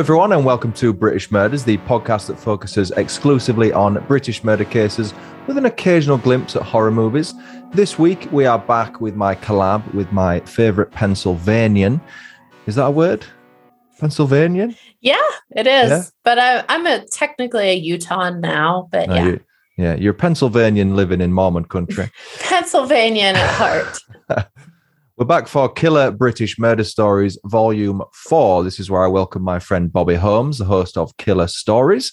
everyone, and welcome to British Murders, the podcast that focuses exclusively on British murder cases with an occasional glimpse at horror movies. This week, we are back with my collab with my favorite Pennsylvanian. Is that a word? Pennsylvanian? Yeah, it is. Yeah? But I, I'm a technically a Utah now, but No, yeah, you- yeah, you're Pennsylvanian living in Mormon country. Pennsylvanian at heart. We're back for Killer British Murder Stories, Volume 4. This is where I welcome my friend Bobbie Holmes, the host of Killer Stories,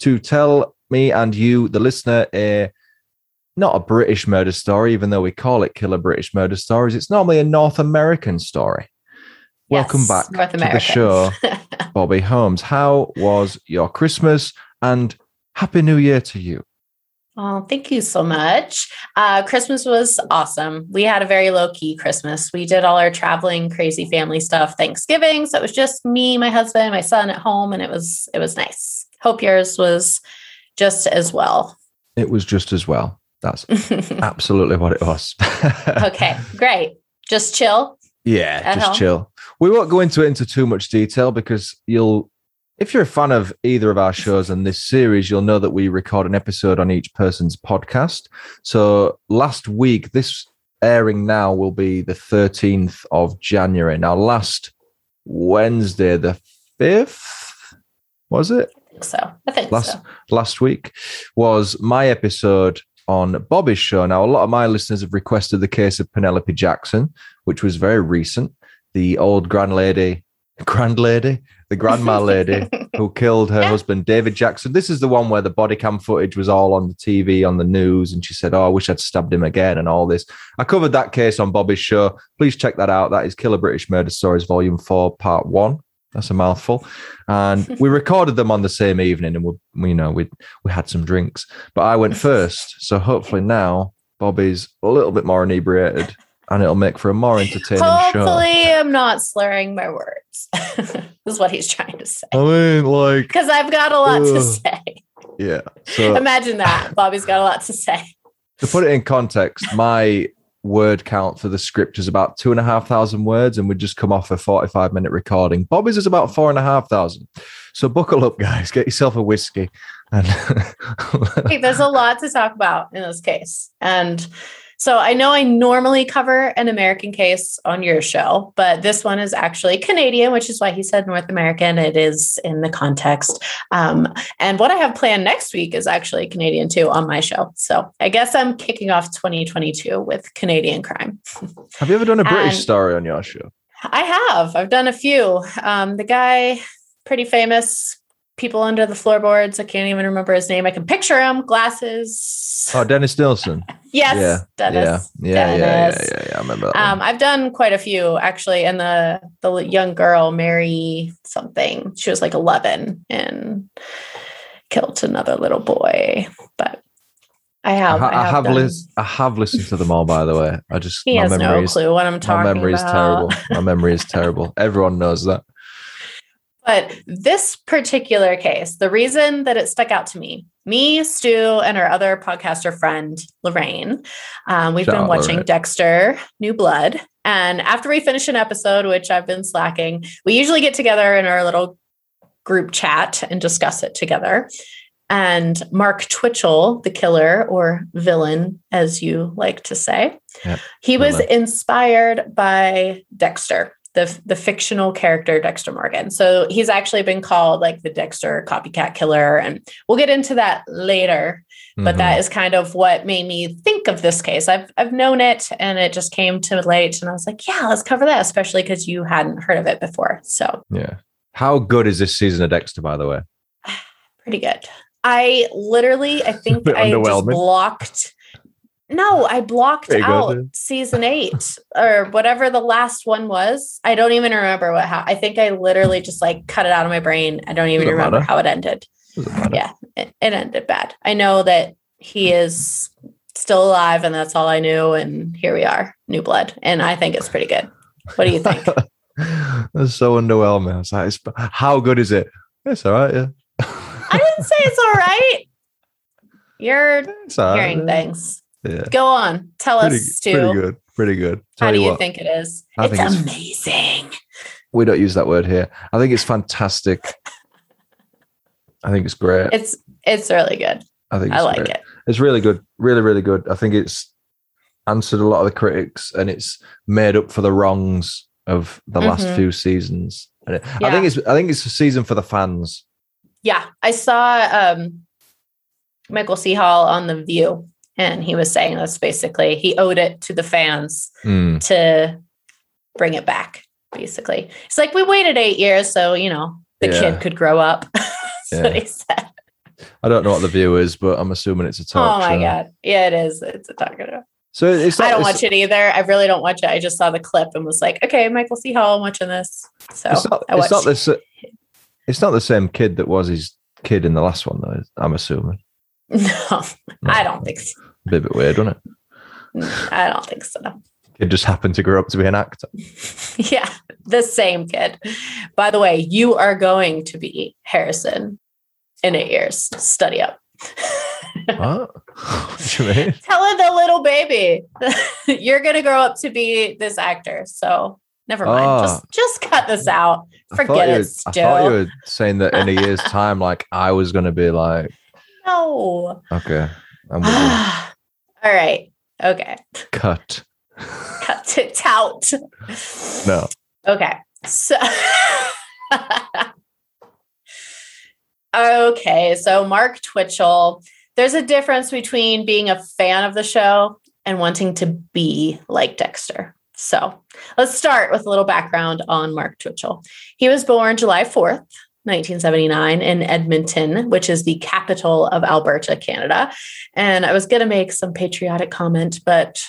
to tell me and you, the listener, a not a British murder story, even though we call it Killer British Murder Stories. It's normally a North American story. Welcome back North to the show, Bobbie Holmes. How was your Christmas and Happy New Year to you? Oh, thank you so much. Uh, Christmas was awesome. We had a very low key Christmas. We did all our traveling, crazy family stuff. Thanksgiving, so it was just me, my husband, my son at home, and it was it was nice. Hope yours was just as well. It was just as well. That's absolutely what it was. okay, great. Just chill. Yeah, just home? chill. We won't go into it into too much detail because you'll, if you're a fan of either of our shows and this series, you'll know that we record an episode on each person's podcast. So last week, this airing now will be the 13th of January. Now, last Wednesday, the 5th, was it? So I think last so. last week was my episode on Bobbie's show. Now, a lot of my listeners have requested the case of Penelope Jackson, which was very recent. The old grand lady, grand lady, the grandma lady who killed her Yeah. husband, David Jackson. This is the one where the body cam footage was all on the TV, on the news, and she said, Oh, I wish I'd stabbed him again, and all this. I covered that case on Bobbie's show. Please check that out. That is Killer British Murder Stories, Volume 4, Part 1. That's a mouthful. And we recorded them on the same evening and we, we you know, we we had some drinks. But I went first. So hopefully now Bobbie's a little bit more inebriated and it'll make for a more entertaining show. Hopefully, I'm not slurring my words. is what he's trying to say. I mean, like, Because I've got a lot to say. yeah. So Imagine that. Bobbie's got a lot to say. to put it in context, my word count for the script is about two and a half thousand words, and we just come off a 45 minute recording. Bobbie's is about four and a half thousand. So buckle up, guys. Get yourself a whiskey. And Hey, there's a lot to talk about in this case. And so I know I normally cover an American case on your show, but this one is actually Canadian, which is why he said North American. It is in the context. Um, and what I have planned next week is actually Canadian too on my show. So I guess I'm kicking off 2022 with Canadian crime. have you ever done a British And- story on your show? I have. I've done a few. Um, the guy, pretty famous, people under the floorboards. I can't even remember his name. I can picture him, glasses. Oh, Dennis Nilsen. yes, yeah, Dennis. yeah, yeah, yeah, yeah, yeah, yeah. I remember. Um, I've done quite a few actually, and the the young girl, Mary something, she was like 11 and killed another little boy. But I I, have, ha- I have, done- lis- I have listened to them all, by the way. I just He my has memory no is clue what I'm talking. my memory is about. terrible. My memory is terrible. Everyone knows that. But this particular case, the reason that it stuck out to me, me, Stu, and our other podcaster friend, Lorraine, um, we've Shout been watching Lorraine. Dexter New Blood. And after we finish an episode, which I've been slacking, we usually get together in our little group chat and discuss it together. And Mark Twitchell, the killer or villain, as you like to say, Yep, he was inspired by Dexter, the, the fictional character Dexter Morgan. So he's actually been called like the Dexter copycat killer. And we'll get into that later. But Mhm. that is kind of what made me think of this case. I've, I've known it and it just came to light. And I was like, yeah, let's cover that, especially because you hadn't heard of it before. So yeah. How good is this season of Dexter, by the way? pretty good. I literally, I think I just blocked No, I blocked you go, out season eight or whatever the last one was. I don't even remember what how I think I literally just like cut it out of my brain. I don't even Doesn't remember matter. how it ended. Yeah, it, it ended bad. I know that he is still alive and that's all I knew. And here we are, new blood. And I think it's pretty good. What do you think? That's so underwhelming. I was like, how good is it? It's all right, yeah. I didn't say it's all right. You're It's all right, hearing things. Yeah. Go on. Tell Pretty, us, pretty good. Pretty good. How do you think it is? I it's think it's- amazing. we don't use that word here. I think it's fantastic. I think it's great. It's it's really good. I think I like great. it. It's really good. Really, really good. I think it's answered a lot of the critics and it's made up for the wrongs of the last Mhm. few seasons. And it- I think it's I think it's a season for the fans. Yeah, I saw um, Michael C. Hall on The View, and he was saying that's basically he owed it to the fans Hmm. to bring it back. Basically, it's like we waited eight years, so you know the Yeah. kid could grow up. That's what Yeah. he said. I don't know what the view is, but I'm assuming it's a talk Oh my show. god, yeah, it is. It's a talk show. So it's not, I don't it's, watch it either. I really don't watch it. I just saw the clip and was like, okay, Michael C. Hall, I'm watching this. So It's not, I it's not this. It's not the same kid that was his kid in the last one, though. I'm assuming. No, I don't think so. A bit, weird, wasn't it? I don't think so. Kid just happened to grow up to be an actor. Yeah, the same kid. By the way, you are going to be Harrison in eight years. Study up. what? what you mean? Tell the little baby you're going to grow up to be this actor. So never mind. Ah. Just just cut this out. Forget you it. were- I thought you were saying that in a year's time, like I was going to be like, no. okay, I'm. All right. Okay. cut. Cut it out. No, Okay. So Okay, so Mark Twitchell, there's a difference between being a fan of the show and wanting to be like Dexter. So, let's start with a little background on Mark Twitchell. He was born July 4th, 1979 in Edmonton, which is the capital of Alberta, Canada. And I was going to make some patriotic comment, but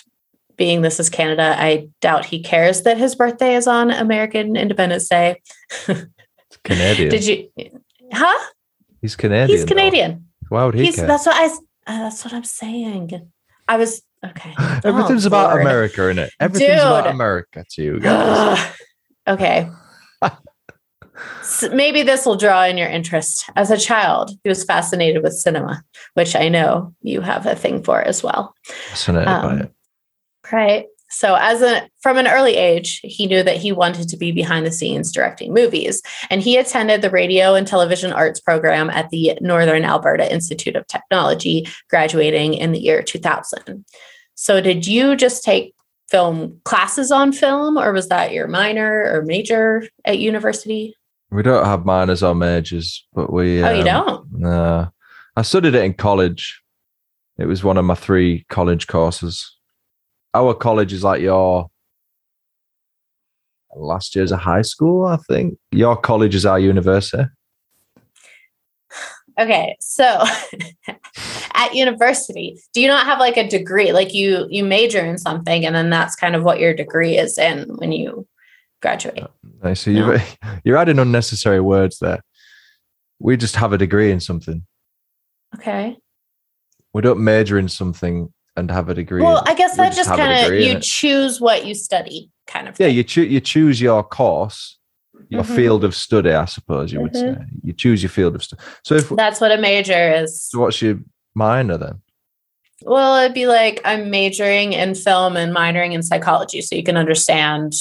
being this is Canada, I doubt he cares that his birthday is on American Independence Day. it's Canadian. Did you? Huh? He's Canadian. He's though. Canadian. Why would he He's care? that's what I. Uh, that's what I'm saying. I was okay. Everything's Oh, about Lord. America, isn't it? Everything's about America to you guys. Okay. S- Maybe this will draw in your interest. As a child, he was fascinated with cinema, which I know you have a thing for as well. Fascinated by Um, it. Right. So as a from an early age, he knew that he wanted to be behind the scenes directing movies. And he attended the radio and television arts program at the Northern Alberta Institute of Technology, graduating in the year 2000. So did you just take film classes on film or was that your minor or major at university? We don't have minors or majors, but we. oh, you um, don't? No. I studied it in college. It was one of my three college courses. Our college is like your last year's of high school, I think. Your college is our university. Okay, so at university, do you not have like a degree? Like you you major in something, and then that's kind of what your degree is in when you graduate. I see you. You're adding unnecessary words there. We just have a degree in something. Okay. We don't major in something and have a degree. Well, I guess we that just kind of you choose what you study, kind of. yeah, thing. you choo- you choose your course, your Mhm. field of study, I suppose you would Mhm. say. You choose your field of study. So if That's what a major is. so what's your minor then? Well, it'd be like I'm majoring in film and minoring in psychology, so you can understand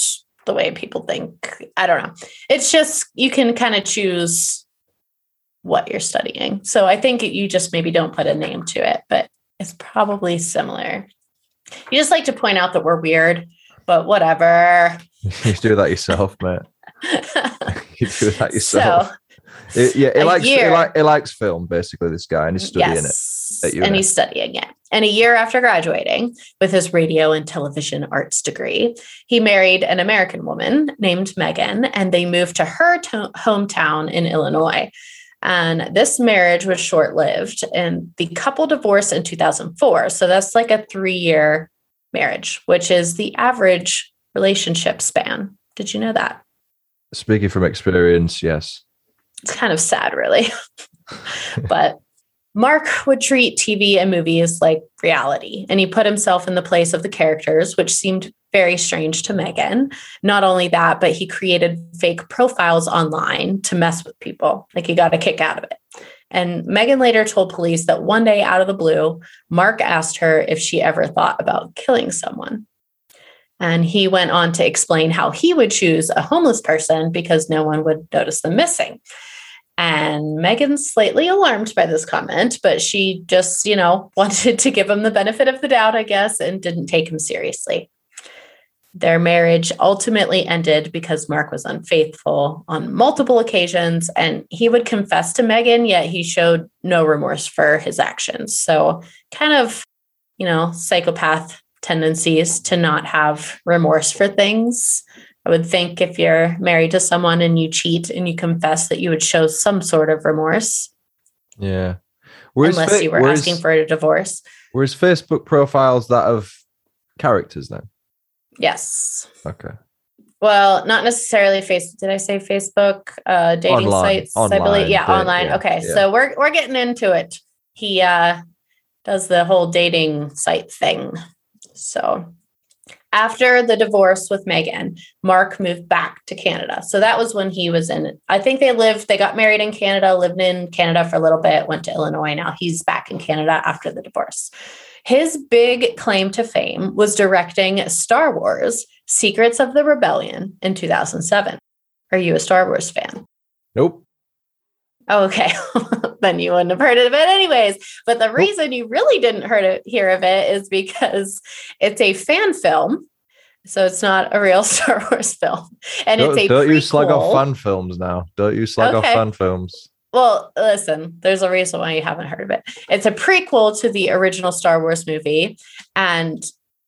the way people think. I don't know. It's just you can kind of choose what you're studying. So I think you just maybe don't put a name to it, but it's probably similar. You just like to point out that we're weird, but whatever. you do that yourself, mate. You do that yourself. so It- yeah, a likes year. like, he likes film, basically. This guy, and he's studying it. yes, uni. And he's studying it. And a year after graduating with his radio and television arts degree, he married an American woman named Megan, and they moved to her to- hometown in Illinois. And this marriage was short lived, and the couple divorced in 2004. So that's like a three year marriage, which is the average relationship span. Did you know that? Speaking from experience, yes. It's kind of sad, really. but Mark would treat TV and movies like reality, and he put himself in the place of the characters, which seemed very strange to Megan. Not only that, but he created fake profiles online to mess with people. Like he got a kick out of it. And Megan later told police that one day out of the blue, Mark asked her if she ever thought about killing someone. And he went on to explain how he would choose a homeless person because no one would notice them missing. And Megan's slightly alarmed by this comment, but she just, you know, wanted to give him the benefit of the doubt, I guess, and didn't take him seriously. Their marriage ultimately ended because Mark was unfaithful on multiple occasions and he would confess to Megan, yet he showed no remorse for his actions. So, kind of, you know, psychopath tendencies to not have remorse for things. I would think if you're married to someone and you cheat and you confess that you would show some sort of remorse. Yeah. Unless fa- you were asking for a divorce. Whereas Facebook profiles that of characters then? Yes. Okay. Well, not necessarily Facebook. Did I say Facebook? Uh, dating online. sites, online, I believe. Yeah, online. Yeah, okay, yeah. so we're we're getting into it. He uh, does the whole dating site thing. So after the divorce with Megan, Mark moved back to Canada. So that was when he was in, I think they lived, they got married in Canada, lived in Canada for a little bit, went to Illinois. Now he's back in Canada after the divorce. His big claim to fame was directing Star Wars Secrets of the Rebellion in 2007. Are you a Star Wars fan? Nope. Oh, okay. then you wouldn't have heard of it anyways. But the reason you really didn't heard hear of it is because it's a fan film. So it's not a real Star Wars film. And don't, it's a Don't prequel. you slug off fun films now. Don't you slug okay. off fun films. Well, listen, there's a reason why you haven't heard of it. It's a prequel to the original Star Wars movie. And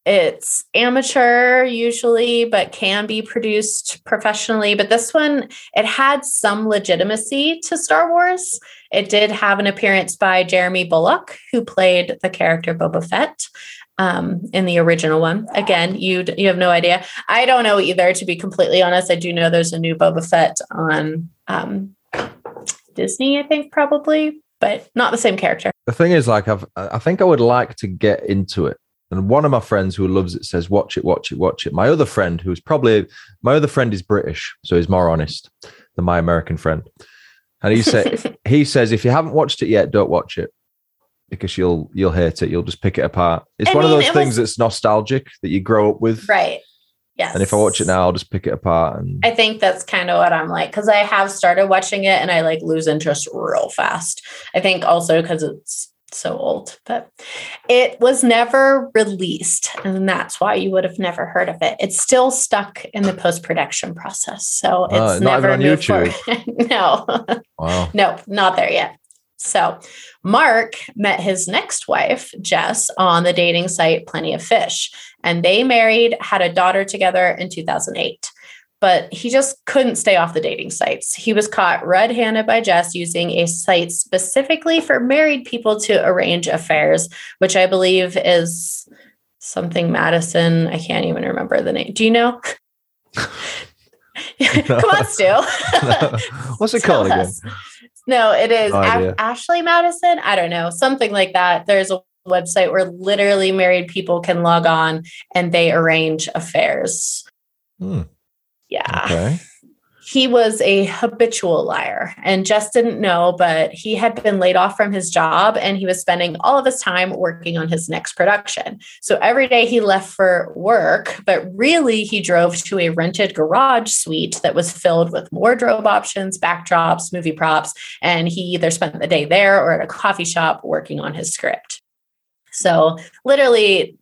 it's amateur usually but can be produced professionally. But this one it had some legitimacy to star wars. It did have an appearance by jeremy Bulloch who played the character boba fett um, in the original one. Again you you have no idea. I don't know either to be completely honest. I do know there's a new boba fett on um, disney i think probably but not the same character. The thing is like I've, i think i would like to get into it and one of my friends who loves it says, watch it, watch it, watch it. My other friend, who's probably, my other friend is British, so he's more honest than my American friend. And he said, he says, if you haven't watched it yet, don't watch it because you'll, you'll hate it. You'll just pick it apart. It's I one mean, of those things was, that's nostalgic that you grow up with. Right. Yes. And if I watch it now, I'll just pick it apart. And I think that's kind of what I'm like because I have started watching it and I like lose interest real fast. I think also because it's so old, but it was never released. And that's why you would have never heard of it. It's still stuck in the post production process. So uh, it's uh, never on YouTube. no. Wow. no, not there yet. So Mark met his next wife, Jess, on the dating site Plenty of Fish, and they married, had a daughter together in 2008 but he just couldn't stay off the dating sites. He was caught red handed by Jess using a site specifically for married people to arrange affairs, which I believe is something Madison. I can't even remember the name. Do you know? Come on, Stu. no. What's it called again? No, it is no a- Ashley Madison. I don't know, something like that. There's a website where literally married people can log on and they arrange affairs. Hmm. Yeah. Okay. He was a habitual liar and just didn't know, but he had been laid off from his job and he was spending all of his time working on his next production. So every day he left for work, but really he drove to a rented garage suite that was filled with wardrobe options, backdrops, movie props, and he either spent the day there or at a coffee shop working on his script. So literally,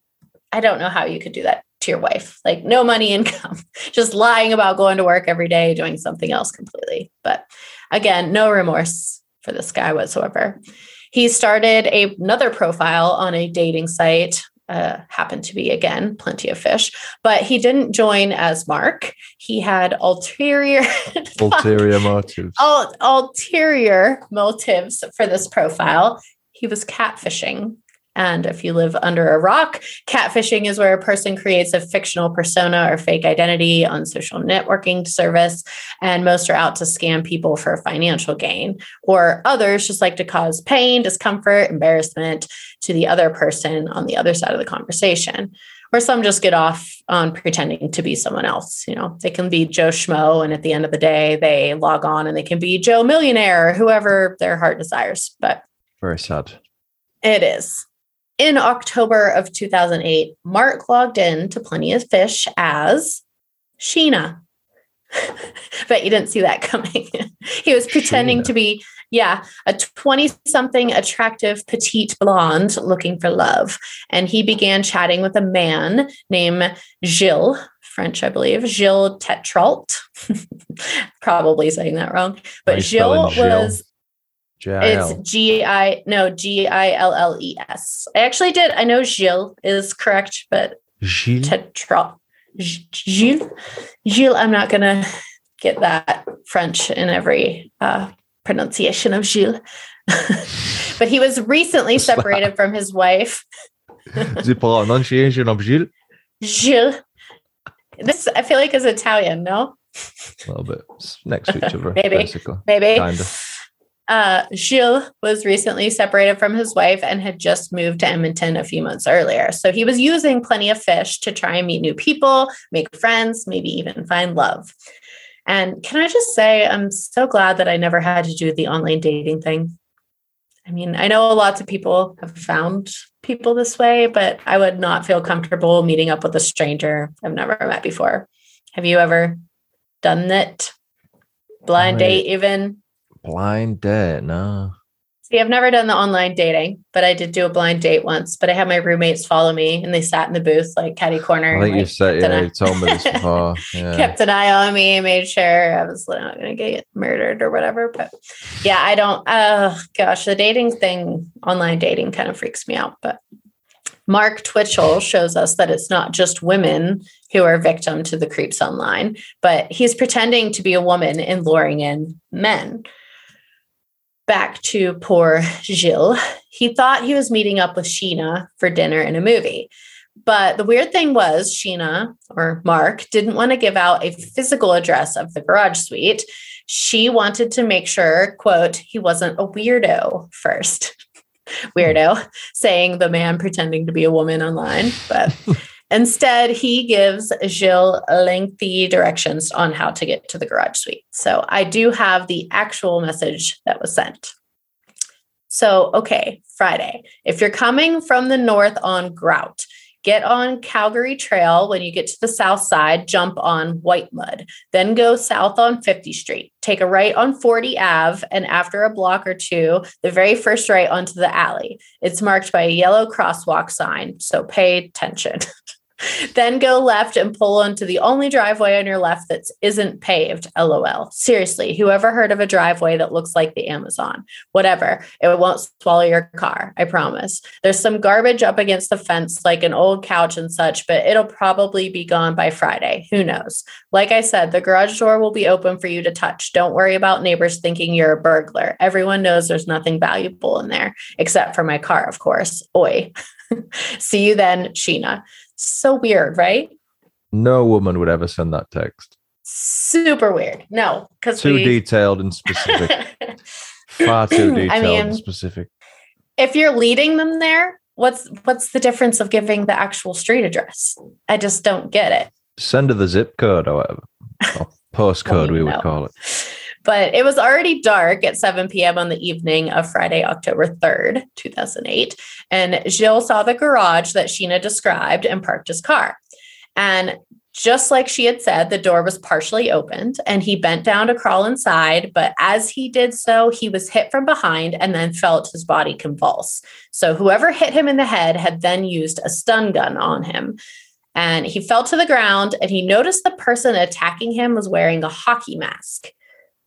I don't know how you could do that to your wife like no money income just lying about going to work every day doing something else completely but again no remorse for this guy whatsoever he started a, another profile on a dating site uh, happened to be again plenty of fish, but he didn't join as Mark. He had ulterior ulterior motives. Ul- ulterior motives for this profile. He was catfishing and if you live under a rock, catfishing is where a person creates a fictional persona or fake identity on social networking service. And most are out to scam people for financial gain. Or others just like to cause pain, discomfort, embarrassment to the other person on the other side of the conversation. Or some just get off on pretending to be someone else. You know, they can be Joe Schmo, and at the end of the day, they log on and they can be Joe Millionaire or whoever their heart desires. But very sad. It is in October of 2008, Mark logged in to Plenty of Fish as Sheena. but you didn't see that coming. he was pretending Sheena. to be, yeah, a 20 something attractive petite blonde looking for love. And he began chatting with a man named Gilles, French, I believe, Gilles Tetreault. Probably saying that wrong. But Gilles was J-I-L. It's G I no G I L L E S. I actually did. I know Gilles is correct, but Gilles. Tetra, Gilles. Gilles. I'm not gonna get that French in every uh, pronunciation of Gilles. but he was recently separated from his wife. The pronunciation of Gilles. Gilles. This I feel like is Italian. No. A little bit next to each other. maybe. Basically. Maybe. Kinda. Uh, Gilles was recently separated from his wife and had just moved to Edmonton a few months earlier. So he was using plenty of fish to try and meet new people, make friends, maybe even find love. And can I just say, I'm so glad that I never had to do the online dating thing. I mean, I know lots of people have found people this way, but I would not feel comfortable meeting up with a stranger I've never met before. Have you ever done that? Blind date, even? Blind date, no. See, I've never done the online dating, but I did do a blind date once. But I had my roommates follow me, and they sat in the booth like catty corner. I think like, you said, yeah, you told me this before. Yeah. kept an eye on me, made sure I was not going to get murdered or whatever. But yeah, I don't. Oh gosh, the dating thing, online dating, kind of freaks me out. But Mark Twitchell shows us that it's not just women who are victim to the creeps online, but he's pretending to be a woman and luring in men back to poor Gilles. He thought he was meeting up with Sheena for dinner and a movie. But the weird thing was, Sheena or Mark didn't want to give out a physical address of the garage suite. She wanted to make sure, quote, he wasn't a weirdo first. weirdo, saying the man pretending to be a woman online. But Instead, he gives Gilles lengthy directions on how to get to the garage suite. So I do have the actual message that was sent. So, okay, Friday. If you're coming from the north on Groat, get on Calgary Trail. When you get to the south side, jump on White Mud. Then go south on 50 Street. Take a right on 40 Ave. And after a block or two, the very first right onto the alley. It's marked by a yellow crosswalk sign. So pay attention. then go left and pull onto the only driveway on your left that isn't paved. LOL. Seriously, whoever heard of a driveway that looks like the Amazon? Whatever. It won't swallow your car. I promise. There's some garbage up against the fence, like an old couch and such, but it'll probably be gone by Friday. Who knows? Like I said, the garage door will be open for you to touch. Don't worry about neighbors thinking you're a burglar. Everyone knows there's nothing valuable in there, except for my car, of course. Oi. See you then, Sheena. So weird, right? No woman would ever send that text. Super weird. No, because too we... detailed and specific. Far too detailed I mean, and specific. If you're leading them there, what's what's the difference of giving the actual street address? I just don't get it. Send her the zip code or whatever. Or postcode, we would call it. But it was already dark at 7 p.m. on the evening of Friday, October 3rd, 2008. And Gilles saw the garage that Sheena described and parked his car. And just like she had said, the door was partially opened and he bent down to crawl inside. But as he did so, he was hit from behind and then felt his body convulse. So, whoever hit him in the head had then used a stun gun on him. And he fell to the ground and he noticed the person attacking him was wearing a hockey mask.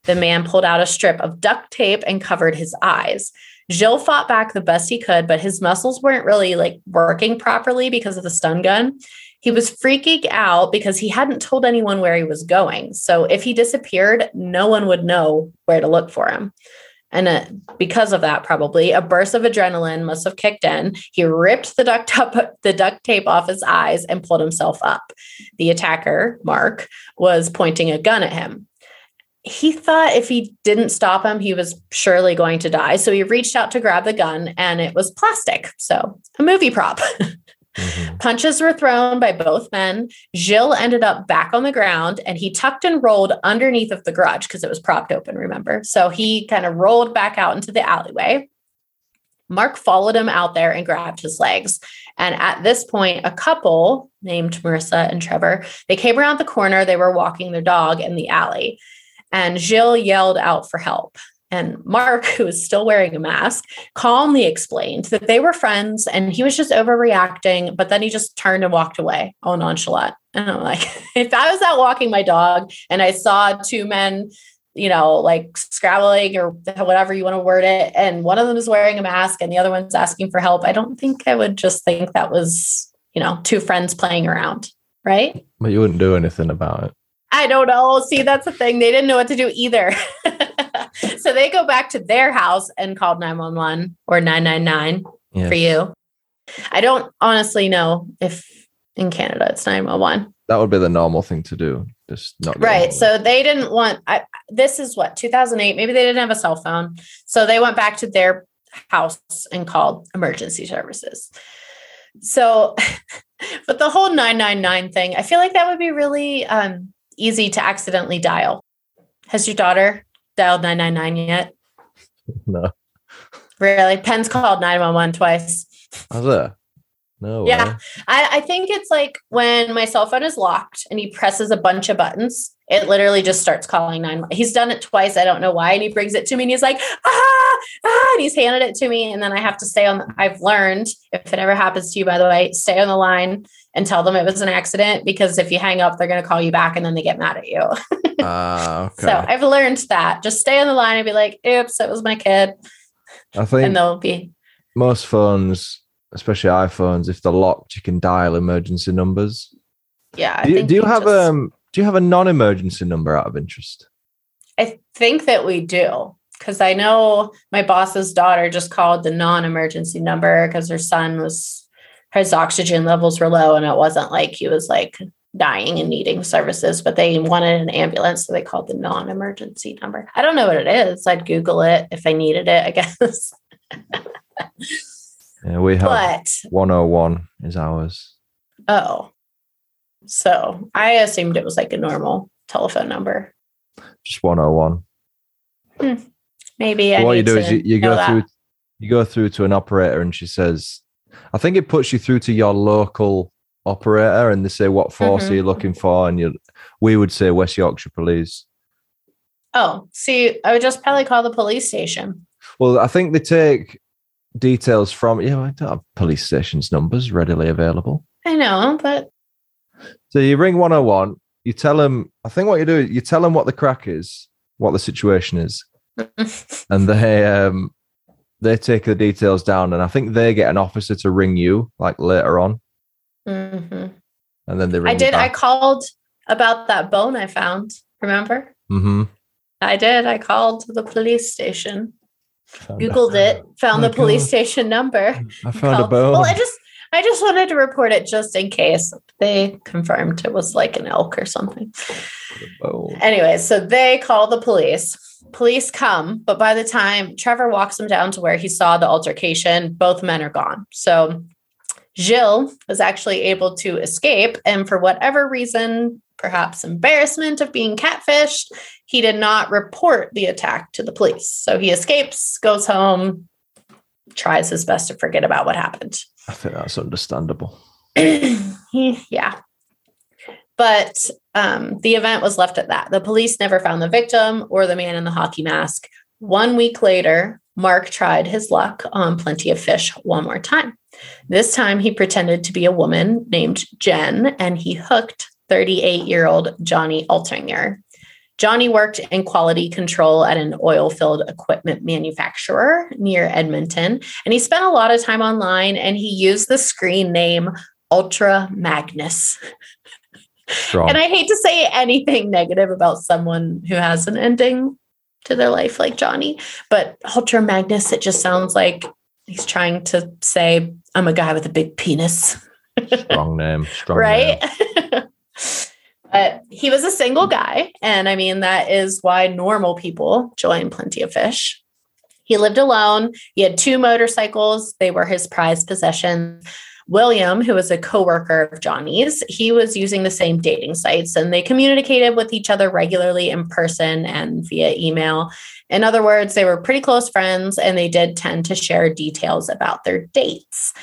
The man pulled out a strip of duct tape and covered his eyes. Gilles fought back the best he could, but his muscles weren't really like working properly because of the stun gun. He was freaking out because he hadn't told anyone where he was going. So if he disappeared, no one would know where to look for him. And uh, because of that, probably a burst of adrenaline must have kicked in. He ripped the duct, up, the duct tape off his eyes and pulled himself up. The attacker, Mark, was pointing a gun at him. He thought if he didn't stop him, he was surely going to die. So he reached out to grab the gun and it was plastic. So a movie prop. Mm-hmm. Punches were thrown by both men. Gilles ended up back on the ground and he tucked and rolled underneath of the garage because it was propped open, remember? So he kind of rolled back out into the alleyway. Mark followed him out there and grabbed his legs. And at this point, a couple named Marissa and Trevor, they came around the corner. They were walking their dog in the alley. And Gilles yelled out for help. And Mark, who was still wearing a mask, calmly explained that they were friends and he was just overreacting. But then he just turned and walked away, all nonchalant. And I'm like, if I was out walking my dog and I saw two men, you know, like scrabbling or whatever you want to word it, and one of them is wearing a mask and the other one's asking for help, I don't think I would just think that was, you know, two friends playing around. Right. But you wouldn't do anything about it. I don't know. See, that's the thing. They didn't know what to do either. so they go back to their house and called 911 or 999 yes. for you. I don't honestly know if in Canada it's 911. That would be the normal thing to do. Just not right. So they didn't want. I, this is what 2008. Maybe they didn't have a cell phone, so they went back to their house and called emergency services. So, but the whole 999 thing, I feel like that would be really um, easy to accidentally dial. Has your daughter dialed 999 yet? No. Really? Penn's called 911 twice. How's that? No. Yeah. I, I think it's like when my cell phone is locked and he presses a bunch of buttons, it literally just starts calling nine. He's done it twice. I don't know why. And he brings it to me and he's like, ah, ah, and he's handed it to me. And then I have to stay on. The, I've learned if it ever happens to you, by the way, stay on the line and tell them it was an accident because if you hang up, they're going to call you back and then they get mad at you. uh, okay. So I've learned that. Just stay on the line and be like, oops, it was my kid. I think and they'll be most phones, especially iPhones, if they're locked, you can dial emergency numbers. Yeah. Do you, do you have just, um do you have a non-emergency number out of interest? I think that we do. Because I know my boss's daughter just called the non-emergency number because her son was his oxygen levels were low and it wasn't like he was like dying and needing services, but they wanted an ambulance. So they called the non emergency number. I don't know what it is. I'd Google it if I needed it, I guess. yeah, we have but, 101 is ours. Oh, so I assumed it was like a normal telephone number. Just 101. Hmm. Maybe. I what you do is you, you go that. through you go through to an operator and she says I think it puts you through to your local operator and they say what force mm-hmm. are you looking for and you we would say West Yorkshire Police. Oh, see, I would just probably call the police station. Well, I think they take details from yeah, I don't have police stations numbers readily available. I know, but so you ring 101, you tell them I think what you do, you tell them what the crack is, what the situation is. and they um they take the details down, and I think they get an officer to ring you like later on. Mm-hmm. And then they. I did. I called about that bone I found. Remember? Mm-hmm. I did. I called the police station. Found Googled a, it, found oh the police God. station number. I found called. a bone. Well, I just I just wanted to report it just in case they confirmed it was like an elk or something. Anyway, so they call the police police come, but by the time Trevor walks them down to where he saw the altercation, both men are gone. So Gilles was actually able to escape. And for whatever reason, perhaps embarrassment of being catfished, he did not report the attack to the police. So he escapes, goes home, tries his best to forget about what happened. I think that's understandable. yeah. But um, the event was left at that. The police never found the victim or the man in the hockey mask. One week later, Mark tried his luck on Plenty of Fish one more time. This time, he pretended to be a woman named Jen and he hooked 38 year old Johnny Altinger. Johnny worked in quality control at an oilfield equipment manufacturer near Edmonton, and he spent a lot of time online and he used the screen name Ultra Magnus. Strong. And I hate to say anything negative about someone who has an ending to their life like Johnny, but Ultra Magnus, it just sounds like he's trying to say, I'm a guy with a big penis. Strong name. Strong right? name. but he was a single guy. And I mean, that is why normal people join Plenty of Fish. He lived alone. He had two motorcycles, they were his prized possession. William, who was a coworker of Johnny's, he was using the same dating sites and they communicated with each other regularly in person and via email. In other words, they were pretty close friends and they did tend to share details about their dates.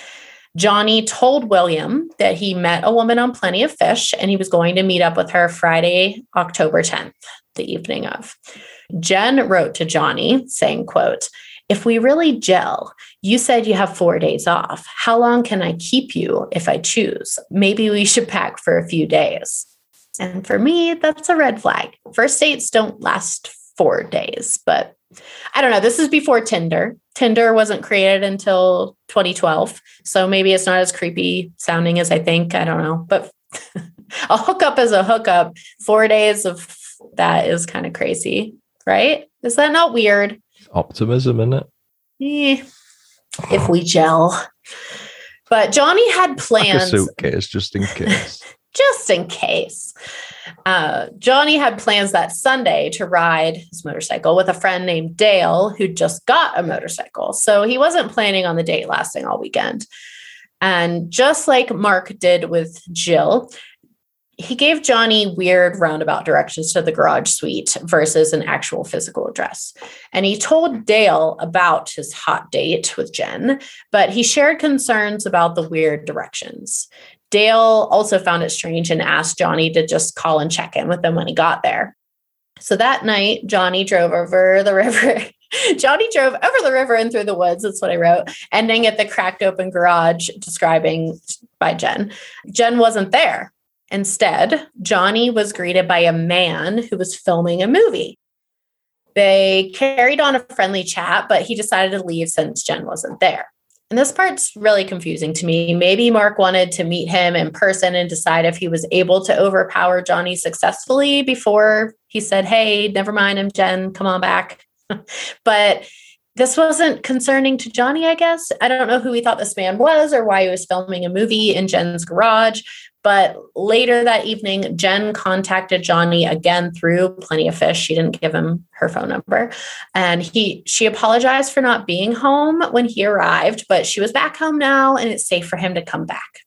Johnny told William that he met a woman on Plenty of Fish and he was going to meet up with her Friday, October 10th, the evening of. Jen wrote to Johnny saying, quote, if we really gel, you said you have four days off. How long can I keep you if I choose? Maybe we should pack for a few days. And for me, that's a red flag. First dates don't last four days, but I don't know. This is before Tinder. Tinder wasn't created until 2012. So maybe it's not as creepy sounding as I think. I don't know. But a hookup is a hookup. Four days of that is kind of crazy, right? Is that not weird? Optimism, isn't it? Eh, if we gel. But Johnny had Like a plans suitcase, just in case. just in case. Uh, Johnny had plans that Sunday to ride his motorcycle with a friend named Dale who just got a motorcycle. So he wasn't planning on the date lasting all weekend. And just like Mark did with Gilles, he gave Johnny weird roundabout directions to the garage suite versus an actual physical address. And he told Dale about his hot date with Jen, but he shared concerns about the weird directions. Dale also found it strange and asked Johnny to just call and check in with him when he got there. So that night, Johnny drove over the river. Johnny drove over the river and through the woods. That's what I wrote, ending at the cracked open garage, describing by Jen. Jen wasn't there. Instead, Johnny was greeted by a man who was filming a movie. They carried on a friendly chat, but he decided to leave since Jen wasn't there. And this part's really confusing to me. Maybe Mark wanted to meet him in person and decide if he was able to overpower Johnny successfully before he said, Hey, never mind, I'm Jen, come on back. but this wasn't concerning to Johnny, I guess. I don't know who he thought this man was or why he was filming a movie in Jen's garage. But later that evening, Jen contacted Johnny again through Plenty of Fish. She didn't give him her phone number. And he she apologized for not being home when he arrived, but she was back home now and it's safe for him to come back.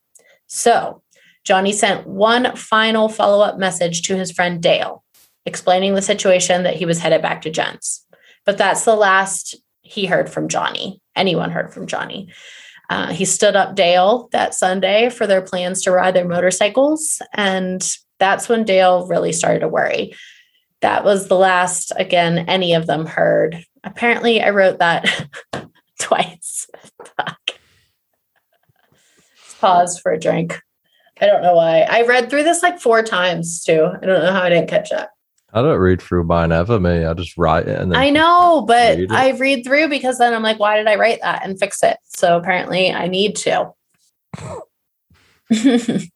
So Johnny sent one final follow-up message to his friend Dale, explaining the situation that he was headed back to Jen's. But that's the last he heard from Johnny. Anyone heard from Johnny. Uh, he stood up Dale that Sunday for their plans to ride their motorcycles. And that's when Dale really started to worry. That was the last, again, any of them heard. Apparently, I wrote that twice. Pause for a drink. I don't know why. I read through this like four times too. I don't know how I didn't catch up. I don't read through mine ever, me. I just write it and then I know, but read. I read through because then I'm like, why did I write that and fix it? So apparently I need to.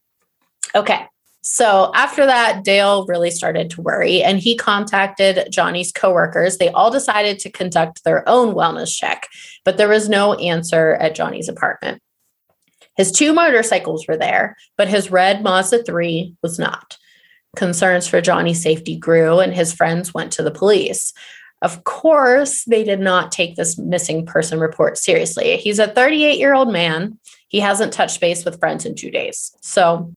okay. So after that, Dale really started to worry and he contacted Johnny's coworkers. They all decided to conduct their own wellness check, but there was no answer at Johnny's apartment. His two motorcycles were there, but his red Mazda 3 was not. Concerns for Johnny's safety grew, and his friends went to the police. Of course, they did not take this missing person report seriously. He's a 38 year old man. He hasn't touched base with friends in two days. So,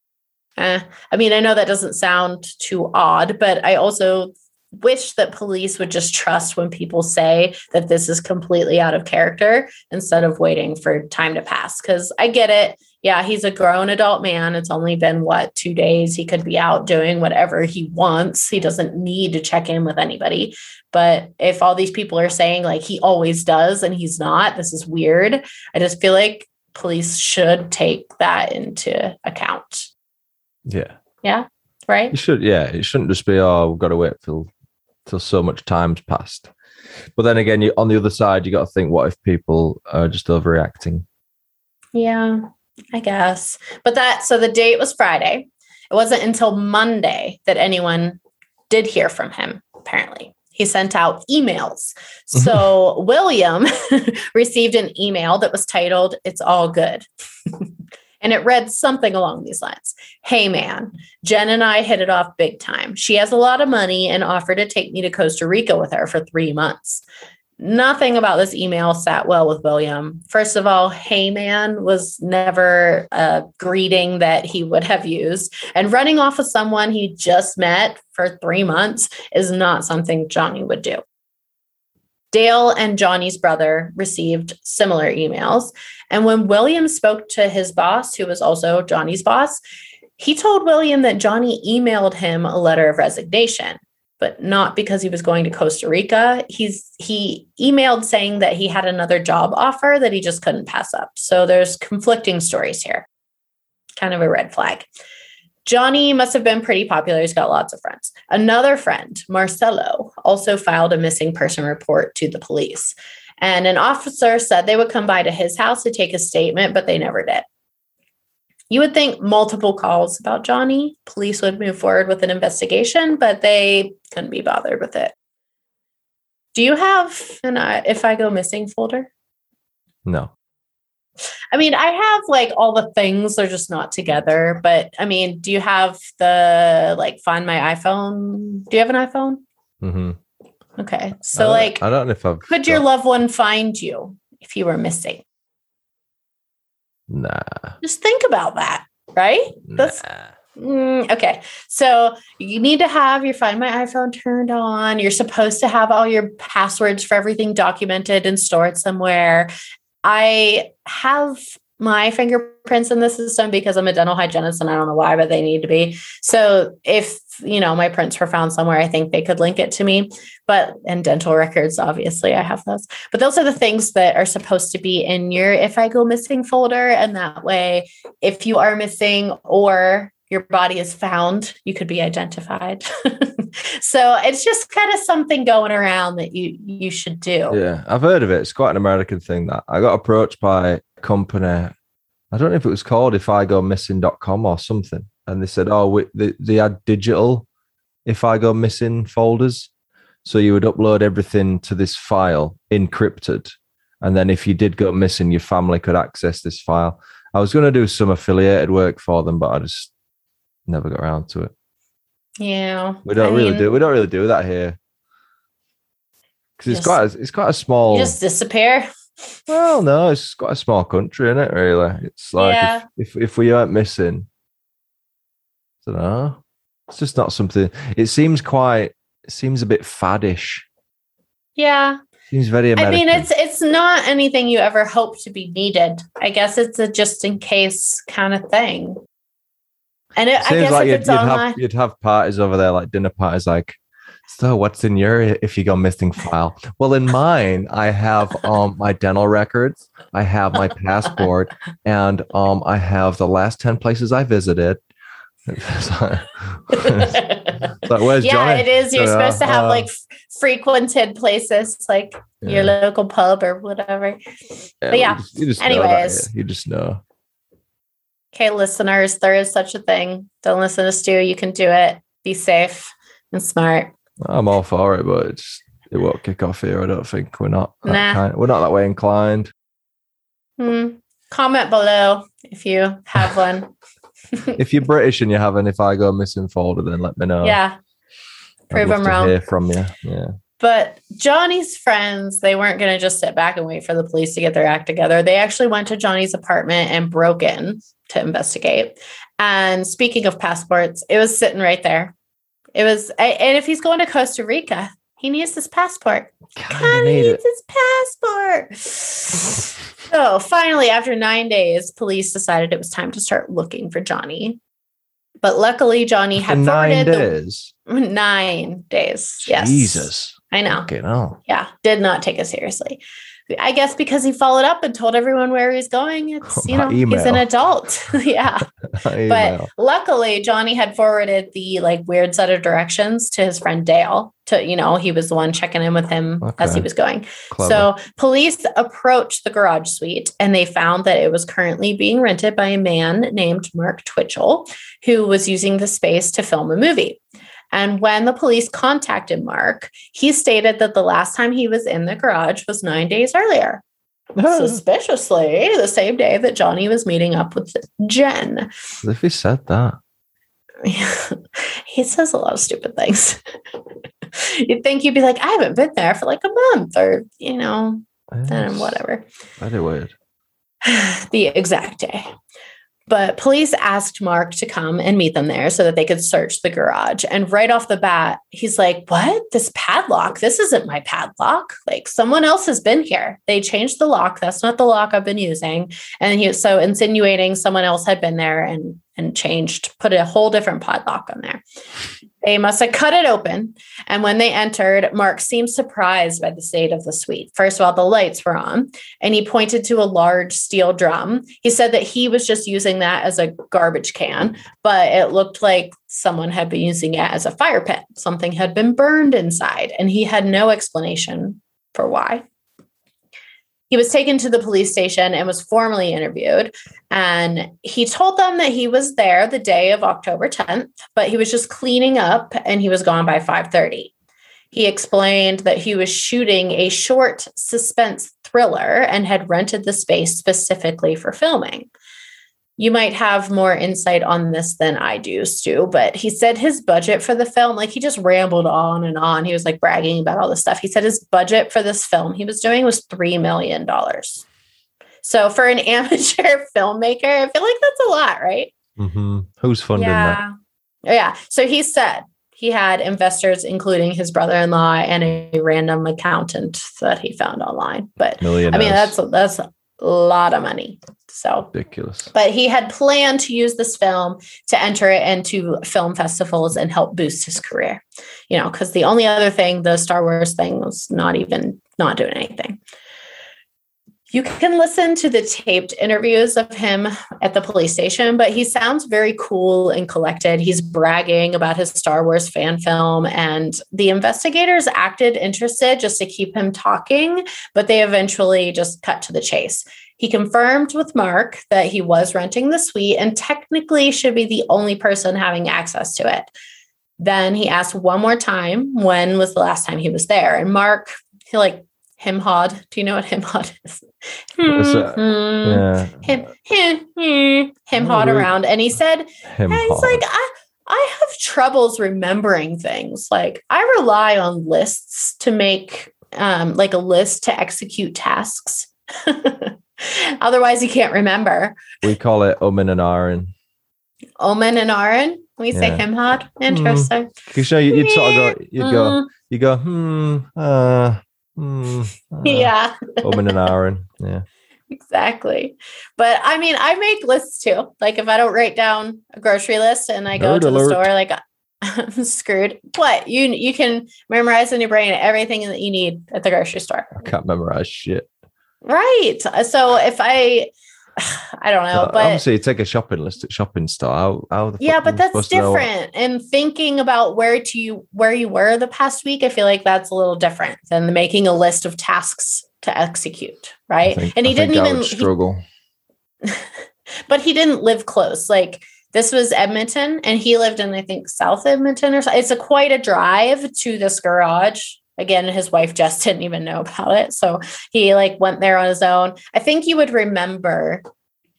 eh, I mean, I know that doesn't sound too odd, but I also wish that police would just trust when people say that this is completely out of character instead of waiting for time to pass. Because I get it. Yeah, he's a grown adult man. It's only been what, two days? He could be out doing whatever he wants. He doesn't need to check in with anybody. But if all these people are saying like he always does and he's not, this is weird. I just feel like police should take that into account. yeah. Yeah. Right. You should, yeah. It shouldn't just be, oh, we've got to wait till till so much time's passed. But then again, you on the other side, you got to think, what if people are just overreacting? Yeah, I guess. But that so the date was Friday. It wasn't until Monday that anyone did hear from him, apparently. He sent out emails. Mm-hmm. So William received an email that was titled, It's All Good. and it read something along these lines Hey, man, Jen and I hit it off big time. She has a lot of money and offered to take me to Costa Rica with her for three months. Nothing about this email sat well with William. First of all, hey man was never a greeting that he would have used. And running off with someone he just met for three months is not something Johnny would do. Dale and Johnny's brother received similar emails. And when William spoke to his boss, who was also Johnny's boss, he told William that Johnny emailed him a letter of resignation but not because he was going to Costa Rica. He's he emailed saying that he had another job offer that he just couldn't pass up. So there's conflicting stories here. Kind of a red flag. Johnny must have been pretty popular. He's got lots of friends. Another friend, Marcelo, also filed a missing person report to the police. And an officer said they would come by to his house to take a statement, but they never did. You would think multiple calls about Johnny, police would move forward with an investigation, but they couldn't be bothered with it. Do you have an uh, if I go missing folder? No. I mean, I have like all the things, they're just not together. But I mean, do you have the like find my iPhone? Do you have an iPhone? Mm-hmm. Okay. So, like, I don't know if I've. Could your loved one find you if you were missing? Nah. Just think about that, right? That's mm, okay. So you need to have your Find My iPhone turned on. You're supposed to have all your passwords for everything documented and stored somewhere. I have my fingerprints in the system because I'm a dental hygienist and I don't know why, but they need to be. So if you know my prints were found somewhere, I think they could link it to me. But and dental records, obviously, I have those. But those are the things that are supposed to be in your if I go missing folder. And that way, if you are missing or your body is found, you could be identified. so it's just kind of something going around that you you should do. Yeah, I've heard of it. It's quite an American thing that I got approached by company. I don't know if it was called if I go missing.com or something. And they said, oh, we, they, they had digital if I go missing folders. So you would upload everything to this file encrypted. And then if you did go missing, your family could access this file. I was going to do some affiliated work for them, but I just never got around to it. Yeah. We don't I really mean, do we don't really do that here. Because it's quite a, it's quite a small just disappear. Well, no, it's got a small country isn't it, really. It's like yeah. if, if, if we aren't missing, I don't know. It's just not something. It seems quite. It seems a bit faddish. Yeah. Seems very American. I mean, it's it's not anything you ever hope to be needed. I guess it's a just in case kind of thing. And it, it seems I guess like you'd, you'd, have, you'd have parties over there, like dinner parties, like so what's in your if you go missing file? Well, in mine, I have um my dental records, I have my passport, and um I have the last 10 places I visited. so, yeah, it is. You're uh, supposed to have uh, like frequented places, like yeah. your local pub or whatever. Yeah, but yeah, you just, you just anyways, you just know. Okay, listeners, there is such a thing. Don't listen to Stu. You can do it. Be safe and smart. I'm all for it, but it's it won't kick off here. I don't think we're not. Nah. Kind, we're not that way inclined. Hmm. Comment below if you have one. if you're British and you have an if I go missing folder, then let me know. Yeah. Prove them wrong. Hear from you. Yeah. But Johnny's friends, they weren't going to just sit back and wait for the police to get their act together. They actually went to Johnny's apartment and broke in to investigate. And speaking of passports, it was sitting right there. It was, and if he's going to Costa Rica, he needs his passport. God, he needs it. his passport. so finally, after nine days, police decided it was time to start looking for Johnny. But luckily, Johnny had nine days. The, nine days. Yes. Jesus. I know. Okay, no. Yeah, did not take it seriously. I guess because he followed up and told everyone where he's going. It's you know email. he's an adult. yeah. but luckily Johnny had forwarded the like weird set of directions to his friend Dale to, you know, he was the one checking in with him okay. as he was going. Clever. So police approached the garage suite and they found that it was currently being rented by a man named Mark Twitchell, who was using the space to film a movie. And when the police contacted Mark, he stated that the last time he was in the garage was nine days earlier. Suspiciously, the same day that Johnny was meeting up with Jen. If he said that. he says a lot of stupid things. You'd think you'd be like, I haven't been there for like a month or, you know, yes. whatever. Weird. the exact day. But police asked Mark to come and meet them there so that they could search the garage. And right off the bat, he's like, What? This padlock? This isn't my padlock. Like someone else has been here. They changed the lock. That's not the lock I've been using. And he was so insinuating someone else had been there and and changed, put a whole different padlock on there. They must have cut it open. And when they entered, Mark seemed surprised by the state of the suite. First of all, the lights were on, and he pointed to a large steel drum. He said that he was just using that as a garbage can, but it looked like someone had been using it as a fire pit. Something had been burned inside, and he had no explanation for why. He was taken to the police station and was formally interviewed. And he told them that he was there the day of October 10th, but he was just cleaning up and he was gone by 5:30. He explained that he was shooting a short suspense thriller and had rented the space specifically for filming you might have more insight on this than I do, Stu, but he said his budget for the film, like he just rambled on and on. He was like bragging about all this stuff. He said his budget for this film he was doing was $3 million. So for an amateur filmmaker, I feel like that's a lot, right? Mm-hmm. Who's funding yeah. that? Yeah. So he said he had investors, including his brother-in-law and a random accountant that he found online. But I mean, that's that's a lot of money. So ridiculous. But he had planned to use this film to enter it into film festivals and help boost his career. You know, because the only other thing, the Star Wars thing, was not even not doing anything. You can listen to the taped interviews of him at the police station, but he sounds very cool and collected. He's bragging about his Star Wars fan film, and the investigators acted interested just to keep him talking, but they eventually just cut to the chase. He confirmed with Mark that he was renting the suite and technically should be the only person having access to it. Then he asked one more time when was the last time he was there, and Mark he like him hod. Do you know what him hod is? Mm-hmm. yeah. Him him him, him hod around, and he said, him and he's like, I I have troubles remembering things. Like I rely on lists to make um, like a list to execute tasks. Otherwise, you can't remember. We call it Omen and Aaron. Omen and Aaron. We yeah. say him hard. Interesting. Because mm. you know, you'd sort of go, you'd go, you go, hmm, uh, hmm, uh, yeah. Omen and Aaron. Yeah. Exactly. But I mean, I make lists too. Like if I don't write down a grocery list and I go to alert. the store, like I'm screwed. What you you can memorize in your brain everything that you need at the grocery store. I can't memorize shit. Right. So if I, I don't know, but obviously you take a shopping list at shopping store. How, how yeah, but that's different. And thinking about where to you where you were the past week, I feel like that's a little different than making a list of tasks to execute, right? Think, and he I didn't even struggle. He, but he didn't live close. Like this was Edmonton, and he lived in I think South Edmonton or something. It's a quite a drive to this garage again his wife just didn't even know about it. So he like went there on his own. I think you would remember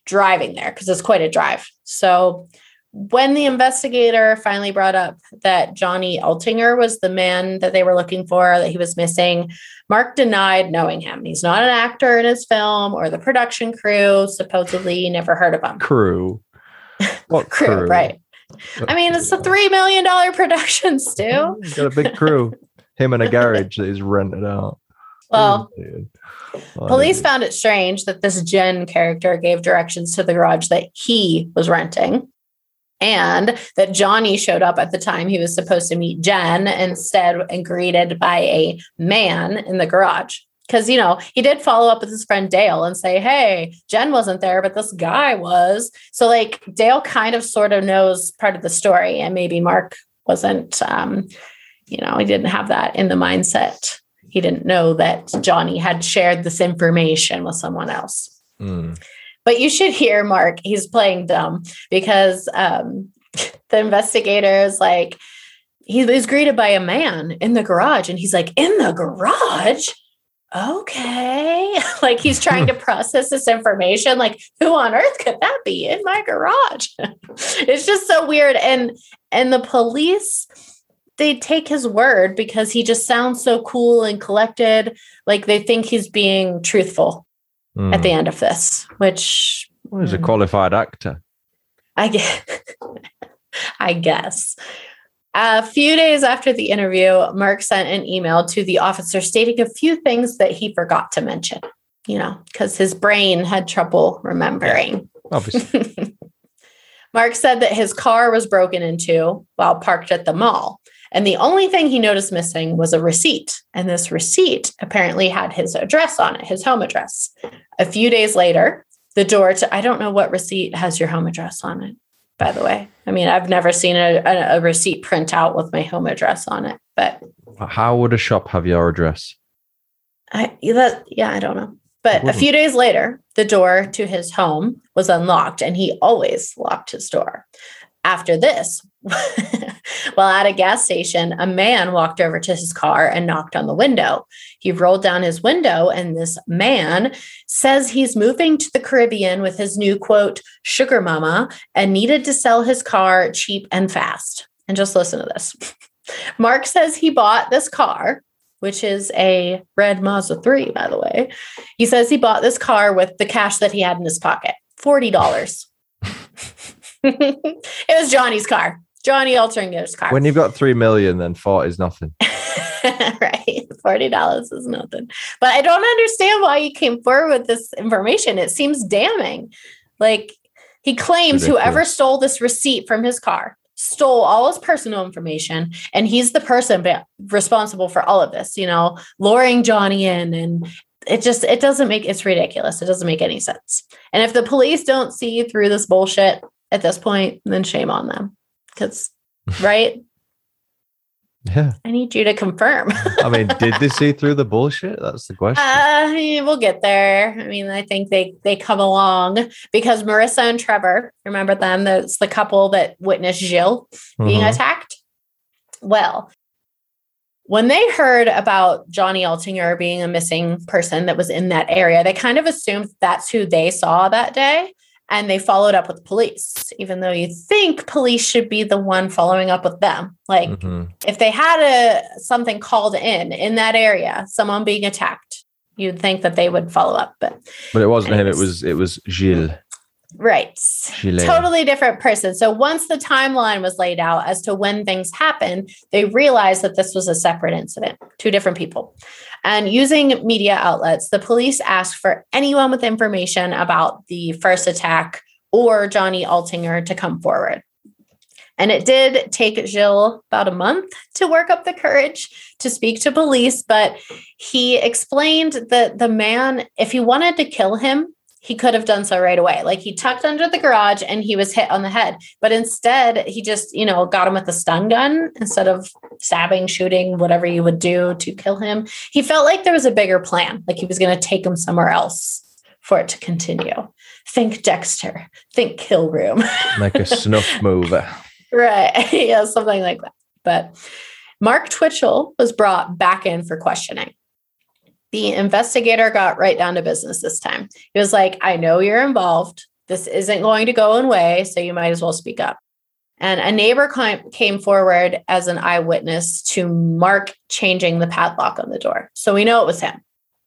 driving there because it's quite a drive. So when the investigator finally brought up that johnny altinger was the man that they were looking for that he was missing mark denied knowing him. He's not an actor in his film or the production crew. Supposedly never heard of him. Crew. What crew, crew? right. I mean, it's a three million dollar production, Stu. got a big crew him in a garage that he's rented out. Well, oh, police found it strange that this Jen character gave directions to the garage that he was renting. And that Johnny showed up at the time he was supposed to meet Jen instead and greeted by a man in the garage. because you know he did follow up with his friend Dale and say, "Hey, Jen wasn't there, but this guy was." So like Dale kind of sort of knows part of the story, and maybe Mark wasn't. Um, you know, he didn't have that in the mindset. He didn't know that Johnny had shared this information with someone else. Mm. But you should hear Mark. He's playing dumb because um, the investigator is like, he was greeted by a man in the garage, and he's like, In the garage? okay like he's trying to process this information like who on earth could that be in my garage it's just so weird and and the police they take his word because he just sounds so cool and collected like they think he's being truthful Mm. at the end of this which Well, he's a Mm. qualified actor. I guess. I guess. A few days after the interview, Mark sent an email to the officer stating a few things that he forgot to mention, you know, because his brain had trouble remembering. Obviously. Mark said that his car was broken into while parked at the mall. And the only thing he noticed missing was a receipt. And this receipt apparently had his address on it, his home address. A few days later, the door to, I don't know what receipt has your home address on it, by the way. I mean, I've never seen a, a, a receipt print out with my home address on it, but How would a shop have your address? I, that, yeah, I don't know. But a few days later, the door to his home was unlocked and he always locked his door. After this, while at a gas station, a man walked over to his car and knocked on the window. He rolled down his window, and this man says he's moving to the Caribbean with his new quote, sugar mama, and needed to sell his car cheap and fast. And just listen to this. Mark says he bought this car, which is a red Mazda 3, by the way. He says he bought this car with the cash that he had in his pocket $40. it was Johnny's car. Johnny Altinger's car. When you've got three million, then 40 is nothing. right. $40 is nothing. But I don't understand why he came forward with this information. It seems damning. Like he claims Ridiculous. whoever stole this receipt from his car stole all his personal information and he's the person responsible for all of this, you know, luring Johnny in and it just it doesn't make it's ridiculous. It doesn't make any sense. And if the police don't see through this bullshit at this point, then shame on them. Cuz right? Yeah. I need you to confirm. I mean, did they see through the bullshit? That's the question. Uh, we'll get there. I mean, I think they they come along because Marissa and Trevor, remember them? That's the couple that witnessed Gilles being Mhm. attacked. Well, when they heard about Johnny Altinger being a missing person that was in that area, they kind of assumed that's who they saw that day. And they followed up with police, even though you think police should be the one following up with them. Like Mhm. if they had a something called in in that area, someone being attacked, you'd think that they would follow up. But But it wasn't him. It was it was Gilles. right, Gilles. totally different person. So once the timeline was laid out as to when things happened, they realized that this was a separate incident, two different people. And using media outlets, the police asked for anyone with information about the first attack or Johnny Altinger to come forward. And it did take Gilles about a month to work up the courage to speak to police, but he explained that the man, if he wanted to kill him, he could have done so right away. Like he tucked under the garage and he was hit on the head. But instead, he just, you know, got him with a stun gun instead of stabbing, shooting, whatever you would do to kill him. He felt like there was a bigger plan, like he was going to take him somewhere else for it to continue. Think Dexter, think Kill Room. like a snuff movie. right. yeah, something like that. But Mark Twitchell was brought back in for questioning. The investigator got right down to business this time. He was like, I know you're involved. This isn't going to go away, so you might as well speak up. And a neighbor came forward as an eyewitness to Mark changing the padlock on the door. So we know it was him.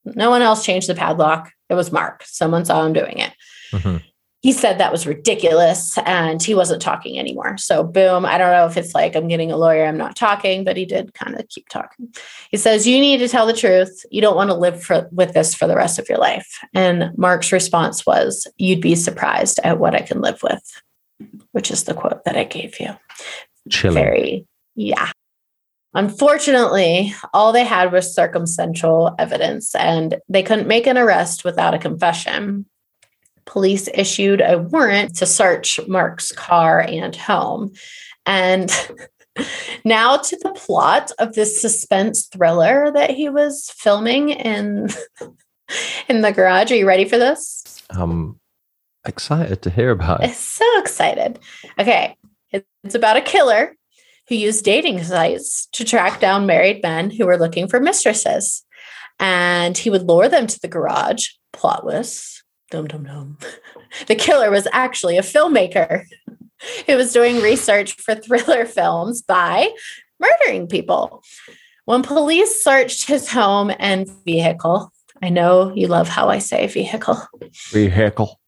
No one else changed the padlock. It was Mark. Someone saw him doing it Mhm. He said that was ridiculous and he wasn't talking anymore. So, boom, I don't know if it's like I'm getting a lawyer, I'm not talking, but he did kind of keep talking. He says, You need to tell the truth. You don't want to live for, with this for the rest of your life. And Mark's response was, You'd be surprised at what I can live with, which is the quote that I gave you. Chilling. Very, yeah. Unfortunately, all they had was circumstantial evidence and they couldn't make an arrest without a confession. Police issued a warrant to search Mark's car and home. And now to the plot of this suspense thriller that he was filming in in the garage. Are you ready for this? I'm excited to hear about it. I'm so excited. Okay. It's about a killer who used dating sites to track down married men who were looking for mistresses. And he would lure them to the garage. Plotless. Dum dum dum. The killer was actually a filmmaker who was doing research for thriller films by murdering people. When police searched his home and vehicle, I know you love how I say vehicle. Vehicle.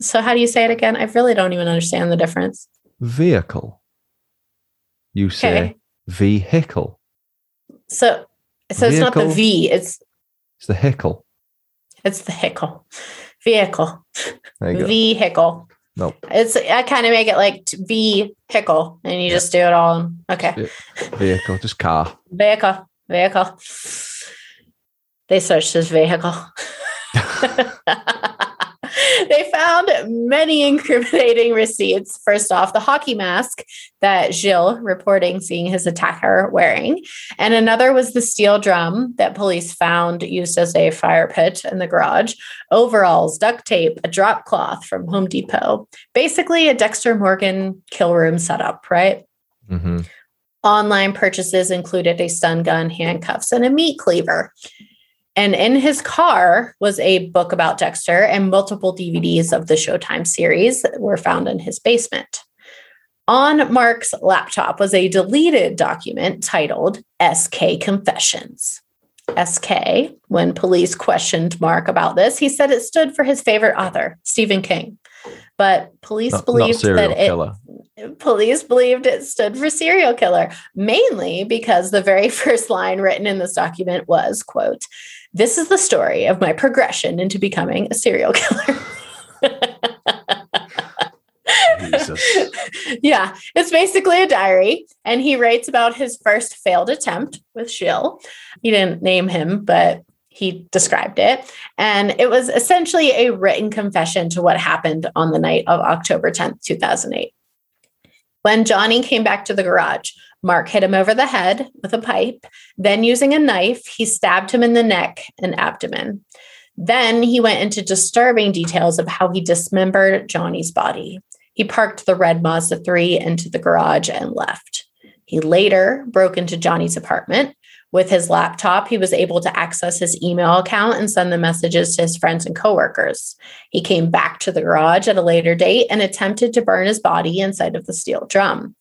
So, how do you say it again? I really don't even understand the difference. Vehicle. You say Okay. vehicle. So, so it's not the V, it's It's the hickle. It's the hickle. Vehicle. There you go. Vehicle. Nope. It's I kind of make it like t- V hickle, and you just do it all. Okay. Vehicle, just car. Vehicle. Vehicle. They searched his vehicle. they found many incriminating receipts. First off, the hockey mask that Gilles reporting seeing his attacker wearing. And another was the steel drum that police found used as a fire pit in the garage, overalls, duct tape, a drop cloth from Home Depot. Basically, a Dexter Morgan kill room setup, right? hmm Online purchases included a stun gun, handcuffs, and a meat cleaver. And in his car was a book about Dexter and multiple DVDs of the Showtime series that were found in his basement. On Mark's laptop was a deleted document titled SK Confessions. SK, when police questioned Mark about this, he said it stood for his favorite author, Stephen King. But police Not, not believed serial that it killer. police believed it stood for serial killer mainly because the very first line written in this document was quote this is the story of my progression into becoming a serial killer. Yeah it's basically a diary and he writes about his first failed attempt with Gilles. he didn't name him but he described it. And it was essentially a written confession to what happened on the night of october 10th 2008 when Johnny came back to the garage, Mark hit him over the head with a pipe. Then, using a knife, he stabbed him in the neck and abdomen. Then he went into disturbing details of how he dismembered Johnny's body. He parked the red Mazda 3 into the garage and left. He later broke into Johnny's apartment. With his laptop, he was able to access his email account and send the messages to his friends and coworkers. He came back to the garage at a later date and attempted to burn his body inside of the steel drum.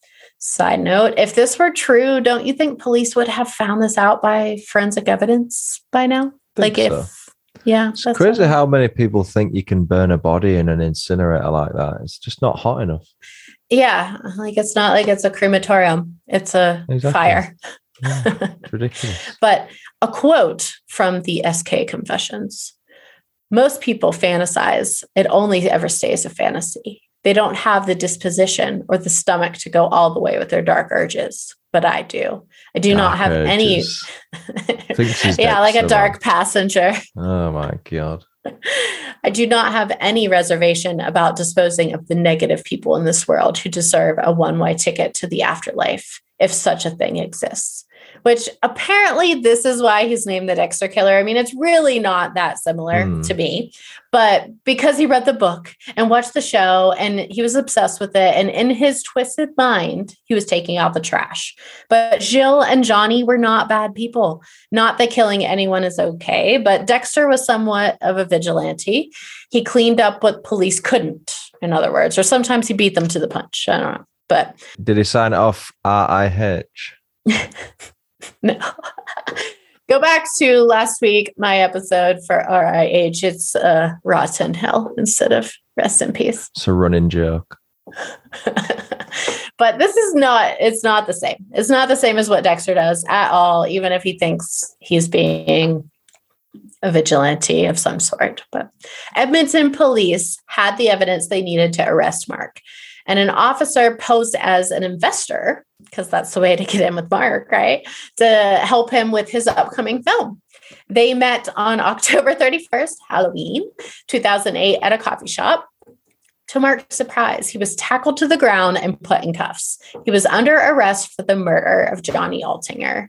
Side note if this were true, don't you think police would have found this out by forensic evidence by now? Like, if, yeah, It's that's crazy how many people think you can burn a body in an incinerator like that. It's just not hot enough. yeah, like it's not like it's a crematorium, it's a Exactly. fire. Yeah, it's ridiculous. But a quote from the SK Confessions Most people fantasize, it only ever stays a fantasy. They don't have the disposition or the stomach to go all the way with their dark urges, but I do. I do not have any. Urges. He's yeah, like a dark passenger. Oh my god. I do not have any reservation about disposing of the negative people in this world who deserve a one way ticket to the afterlife, if such a thing exists. Which apparently, this is why he's named the Dexter Killer. I mean, it's really not that similar Hmm. to me, but because he read the book and watched the show and he was obsessed with it, and in his twisted mind, he was taking out the trash. But Gilles and Johnny were not bad people. Not that killing anyone is okay, but Dexter was somewhat of a vigilante. He cleaned up what police couldn't, in other words, or sometimes he beat them to the punch. I don't know. But Did he sign off RIH? no. Go back to last week, my episode for RIH. It's uh, Rotten Hell instead of Rest in Peace. It's a running joke. but this is not, it's not the same. It's not the same as what Dexter does at all, even if he thinks he's being a vigilante of some sort. But Edmonton police had the evidence they needed to arrest Mark. And an officer posed as an investor, because that's the way to get in with Mark, right? To help him with his upcoming film. They met on October 31st, Halloween 2008, at a coffee shop. To Mark's surprise, he was tackled to the ground and put in cuffs. He was under arrest for the murder of Johnny Altinger.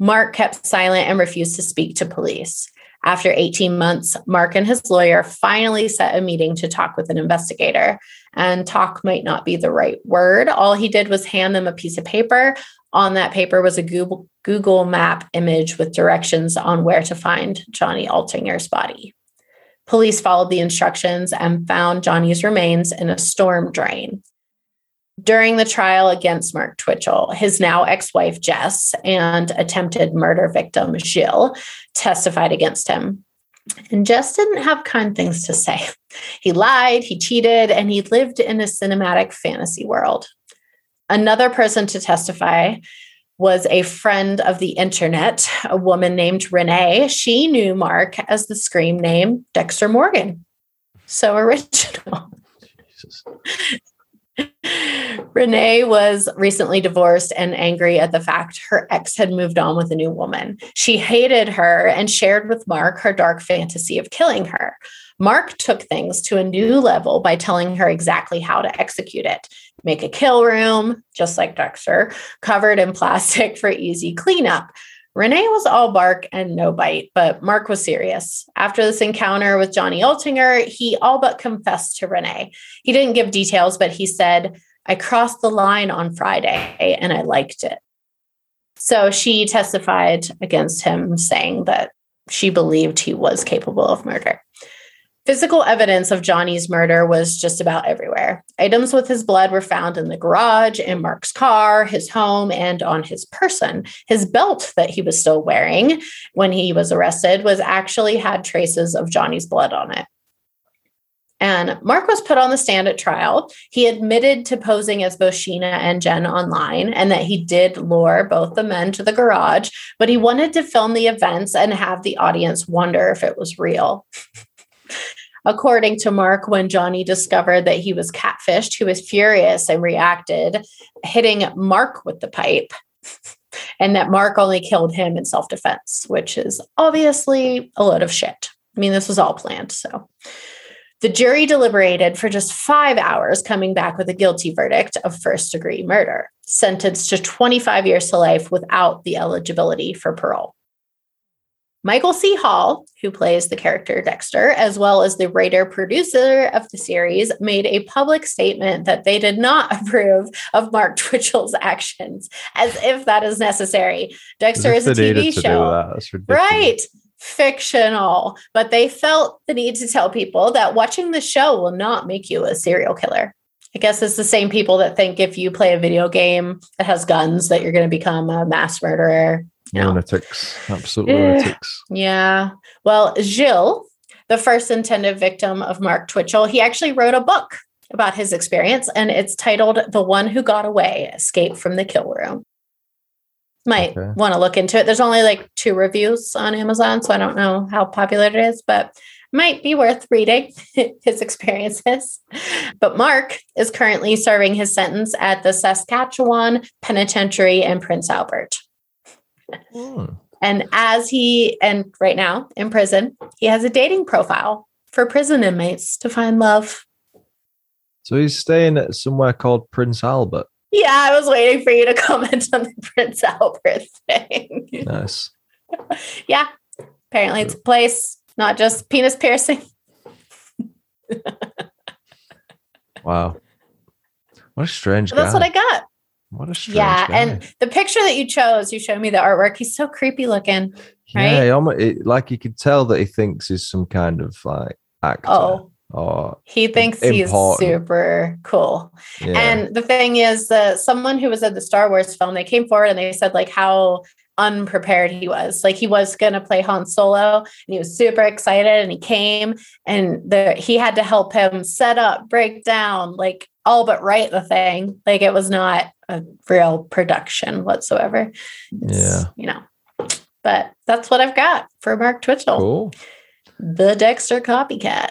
Mark kept silent and refused to speak to police. After 18 months, Mark and his lawyer finally set a meeting to talk with an investigator. And talk might not be the right word. All he did was hand them a piece of paper. On that paper was a Google, Google map image with directions on where to find Johnny Altinger's body. Police followed the instructions and found Johnny's remains in a storm drain. During the trial against Mark Twitchell, his now ex wife Jess and attempted murder victim Gilles testified against him. And Jess didn't have kind things to say. He lied, he cheated, and he lived in a cinematic fantasy world. Another person to testify was a friend of the internet, a woman named Renee. She knew Mark as the scream name Dexter Morgan. So original. Renee was recently divorced and angry at the fact her ex had moved on with a new woman. She hated her and shared with Mark her dark fantasy of killing her. Mark took things to a new level by telling her exactly how to execute it. Make a kill room, just like Dexter, covered in plastic for easy cleanup. Renee was all bark and no bite, but Mark was serious. After this encounter with Johnny Altinger, he all but confessed to Renee. He didn't give details, but he said, I crossed the line on Friday and I liked it. So she testified against him, saying that she believed he was capable of murder. Physical evidence of Johnny's murder was just about everywhere. Items with his blood were found in the garage, in Mark's car, his home, and on his person. His belt that he was still wearing when he was arrested was actually had traces of Johnny's blood on it. And Mark was put on the stand at trial. He admitted to posing as both Sheena and Jen online and that he did lure both the men to the garage, but he wanted to film the events and have the audience wonder if it was real. According to Mark, when Johnny discovered that he was catfished, he was furious and reacted, hitting Mark with the pipe, and that Mark only killed him in self defense, which is obviously a load of shit. I mean, this was all planned. So the jury deliberated for just five hours, coming back with a guilty verdict of first degree murder, sentenced to 25 years to life without the eligibility for parole. Michael C. Hall, who plays the character Dexter, as well as the writer producer of the series, made a public statement that they did not approve of Mark Twitchell's actions, as if that is necessary. Dexter is a TV show. Right. Fictional. But they felt the need to tell people that watching the show will not make you a serial killer. I guess it's the same people that think if you play a video game that has guns that you're going to become a mass murderer Lunatics, absolute eh. lunatics. Yeah. Well, Gilles, the first intended victim of Mark Twitchell, he actually wrote a book about his experience, and it's titled The One Who Got Away Escape from the Kill Room. Might okay. want to look into it. There's only like two reviews on Amazon, so I don't know how popular it is, but might be worth reading his experiences. But Mark is currently serving his sentence at the Saskatchewan Penitentiary in Prince Albert. Hmm. And as he, and right now in prison, he has a dating profile for prison inmates to find love. So he's staying at somewhere called Prince Albert. Yeah, I was waiting for you to comment on the Prince Albert thing. Nice. yeah, apparently it's a place, not just penis piercing. wow. What a strange That's what I got. What a strange yeah, guy. and the picture that you chose, you showed me the artwork. He's so creepy looking, right? Yeah, almost, it, like you could tell that he thinks he's some kind of like actor. Oh, or he thinks important. he's super cool. Yeah. And the thing is that someone who was at the Star Wars film, they came forward and they said like how unprepared he was. Like he was going to play Han Solo and he was super excited and he came and the, he had to help him set up, break down, like all but write the thing. Like it was not a real production whatsoever. It's, yeah. You know, but that's what I've got for Mark Twitchell. Cool. The Dexter copycat.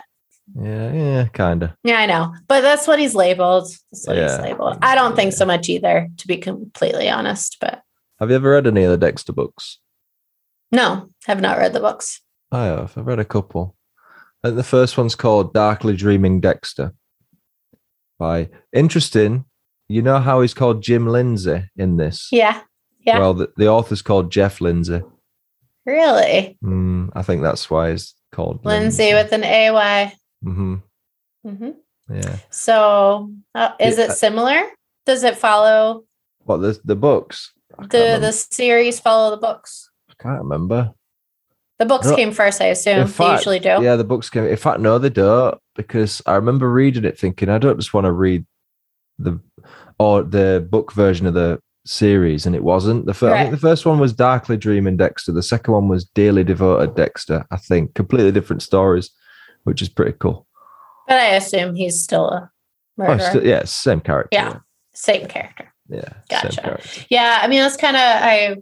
Yeah, yeah, kind of. Yeah, I know. But that's what he's labeled. That's what Yeah. he's labeled. I don't think so much either, to be completely honest. But Have you ever read any of the Dexter books? no, have not read the books. I have. I've read a couple. Think the first one's called Darkly Dreaming Dexter. By interesting, you know how he's called Jim Lindsay in this? Yeah. Yeah. Well, the, the author's called Jeff Lindsay. Really? Mm, I think that's why he's called Lindsay with an AY. Hmm hmm Yeah. So uh, is Yeah, it similar? Does it follow Well, the the books? The remember. the series follow the books? I can't remember. The books No. came first, I assume. In they usually do. Yeah, the books came. In fact, no, they don't, because I remember reading it thinking, I don't just want to read the or the book version of the series, and it wasn't. The first, I think the first one was Darkly Dreaming Dexter. The second one was Dearly Devoted Dexter. I think completely different stories, which is pretty cool. But I assume he's still a Oh, still, yeah, same character. Yeah. Same character. yeah, Gotcha. character. Yeah, I mean that's kind of I.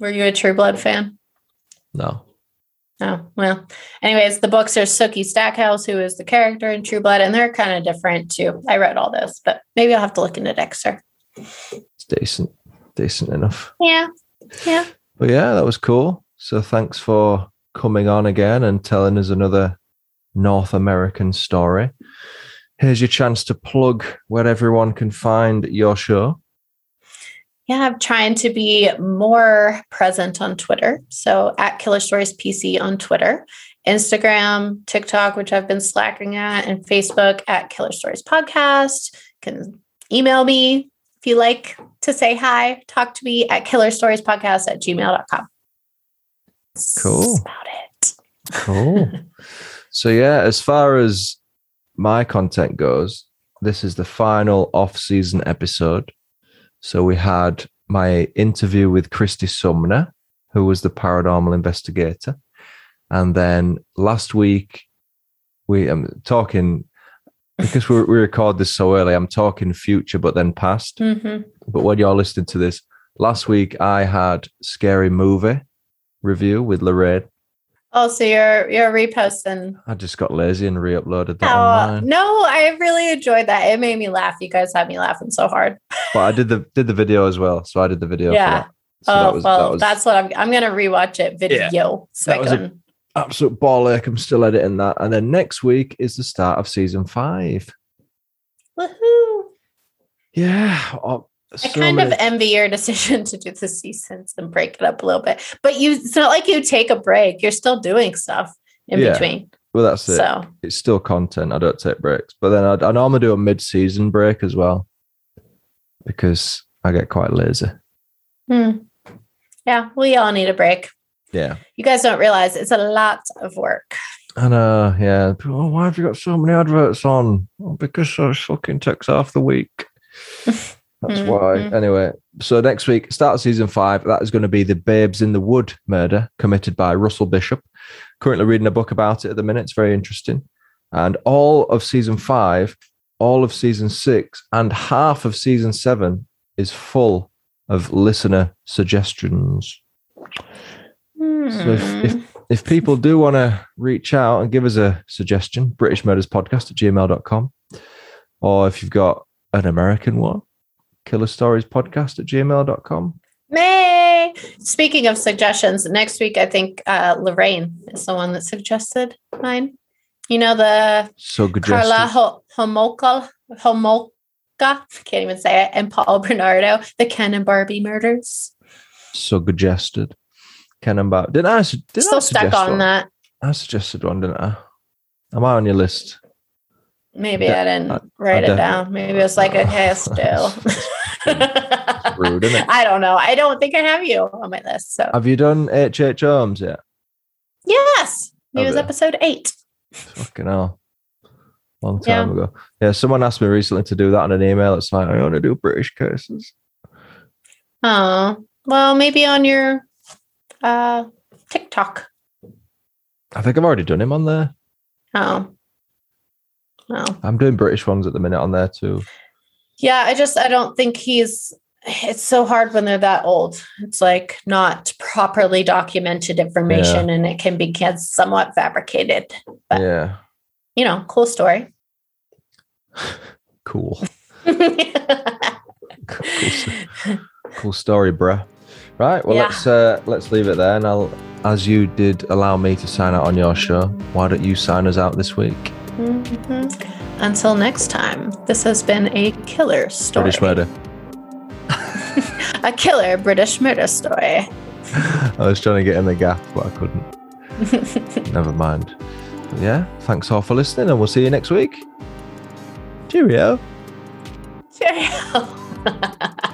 Were you a True Blood fan? No, Oh well. Anyways, the books are Sookie Stackhouse, who is the character in True Blood, and they're kind of different too. I read all this, but maybe I'll have to look into Dexter. it's decent, decent enough. Yeah, yeah. But yeah, that was cool. So thanks for coming on again and telling us another North American story. Here's your chance to plug where everyone can find your show. Yeah, I'm trying to be more present on Twitter. So at Killer Stories PC on Twitter, Instagram, TikTok, which I've been slacking at, and Facebook at Killer Stories Podcast. You can email me if you like to say hi, talk to me at Killer Stories Podcast at gmail.com. Cool. That's about it. Cool. so yeah, as far as my content goes, this is the final off-season episode. So we had my interview with Christy Sumner, who was the paranormal investigator, and then last week we am talking because we, we record this so early. I'm talking future, but then past. Mhm. But when you're listening to this, last week I had scary movie review with Lorraine. Oh, so you're you're reposting. I just got lazy and re-uploaded that Oh, online. no, I really enjoyed that. It made me laugh. You guys had me laughing so hard. But I did the did the video as well, so I did the video. Yeah. For that. So oh that was, well, that was that's what I'm. I'm gonna rewatch it video so That I was a- absolute ball ache. I'm still editing that, and then next week is the start of season five. Woohoo! Yeah, oh, I so kind of envy your decision to do the seasons and break it up a little bit. But you, it's not like you take a break. You're still doing stuff in Yeah, between. well, that's it. So It's still content. I don't take breaks, but then I, I normally do a mid-season break as well because I get quite lazy. hmm. yeah, we all need a break. Yeah, You guys don't realize it's a lot of work. I know. Yeah, oh, why have you got so many adverts on? Oh, because so fucking takes half the week. That's why. Mhm. Anyway, so next week, start of season five. That is going to be the Babes in the Wood murder committed by Russell Bishop. Currently reading a book about it at the minute. It's very interesting. And all of season five, all of season six, and half of season seven is full of listener suggestions. So if, Hmm. if if people do want to reach out and give us a suggestion, British Murders Podcast at gmail.com. Or if you've got an American one, Killer Stories Podcast at gmail.com. May. Speaking of suggestions, next week I think uh, Lorraine is the one that suggested mine. You know the So good. Karla Ho- Homolka, Homolka, can't even say it, and Paul Bernardo, the Ken and Barbie murders. So suggested. Ken and Bar- Didn't I? Did Still I stuck on one? that. I suggested one, didn't I? Am I on your list? Maybe I didn't I- write I it down. Maybe it was like, okay, still. rude, isn't it? I don't know. I don't think I have you on my list. So Have you done H.H. Holmes yet? yes, it Have was episode eight. Fucking hell. Long time ago. Yeah, someone asked me recently to do that on an email. It's like, I want to do British cases. Oh, well, maybe on your uh TikTok. I think I've already done him on there. Oh. Oh. I'm doing British ones at the minute on there too. Yeah, I just I don't think he's it's so hard when they're that old. It's like not properly documented information and it can be somewhat fabricated. But- Yeah. you know, cool story. Cool. cool, cool story, bruh. Right. Well, Yeah. let's uh, let's leave it there. And I'll, as you did allow me to sign out on your show, why don't you sign us out this week? Mhm. Until next time, this has been a killer story. British murder. A killer British murder story. I was trying to get in the gap, but I couldn't. Never mind. But yeah. Thanks all for listening, and we'll see you next week. Cheerio. Cheerio.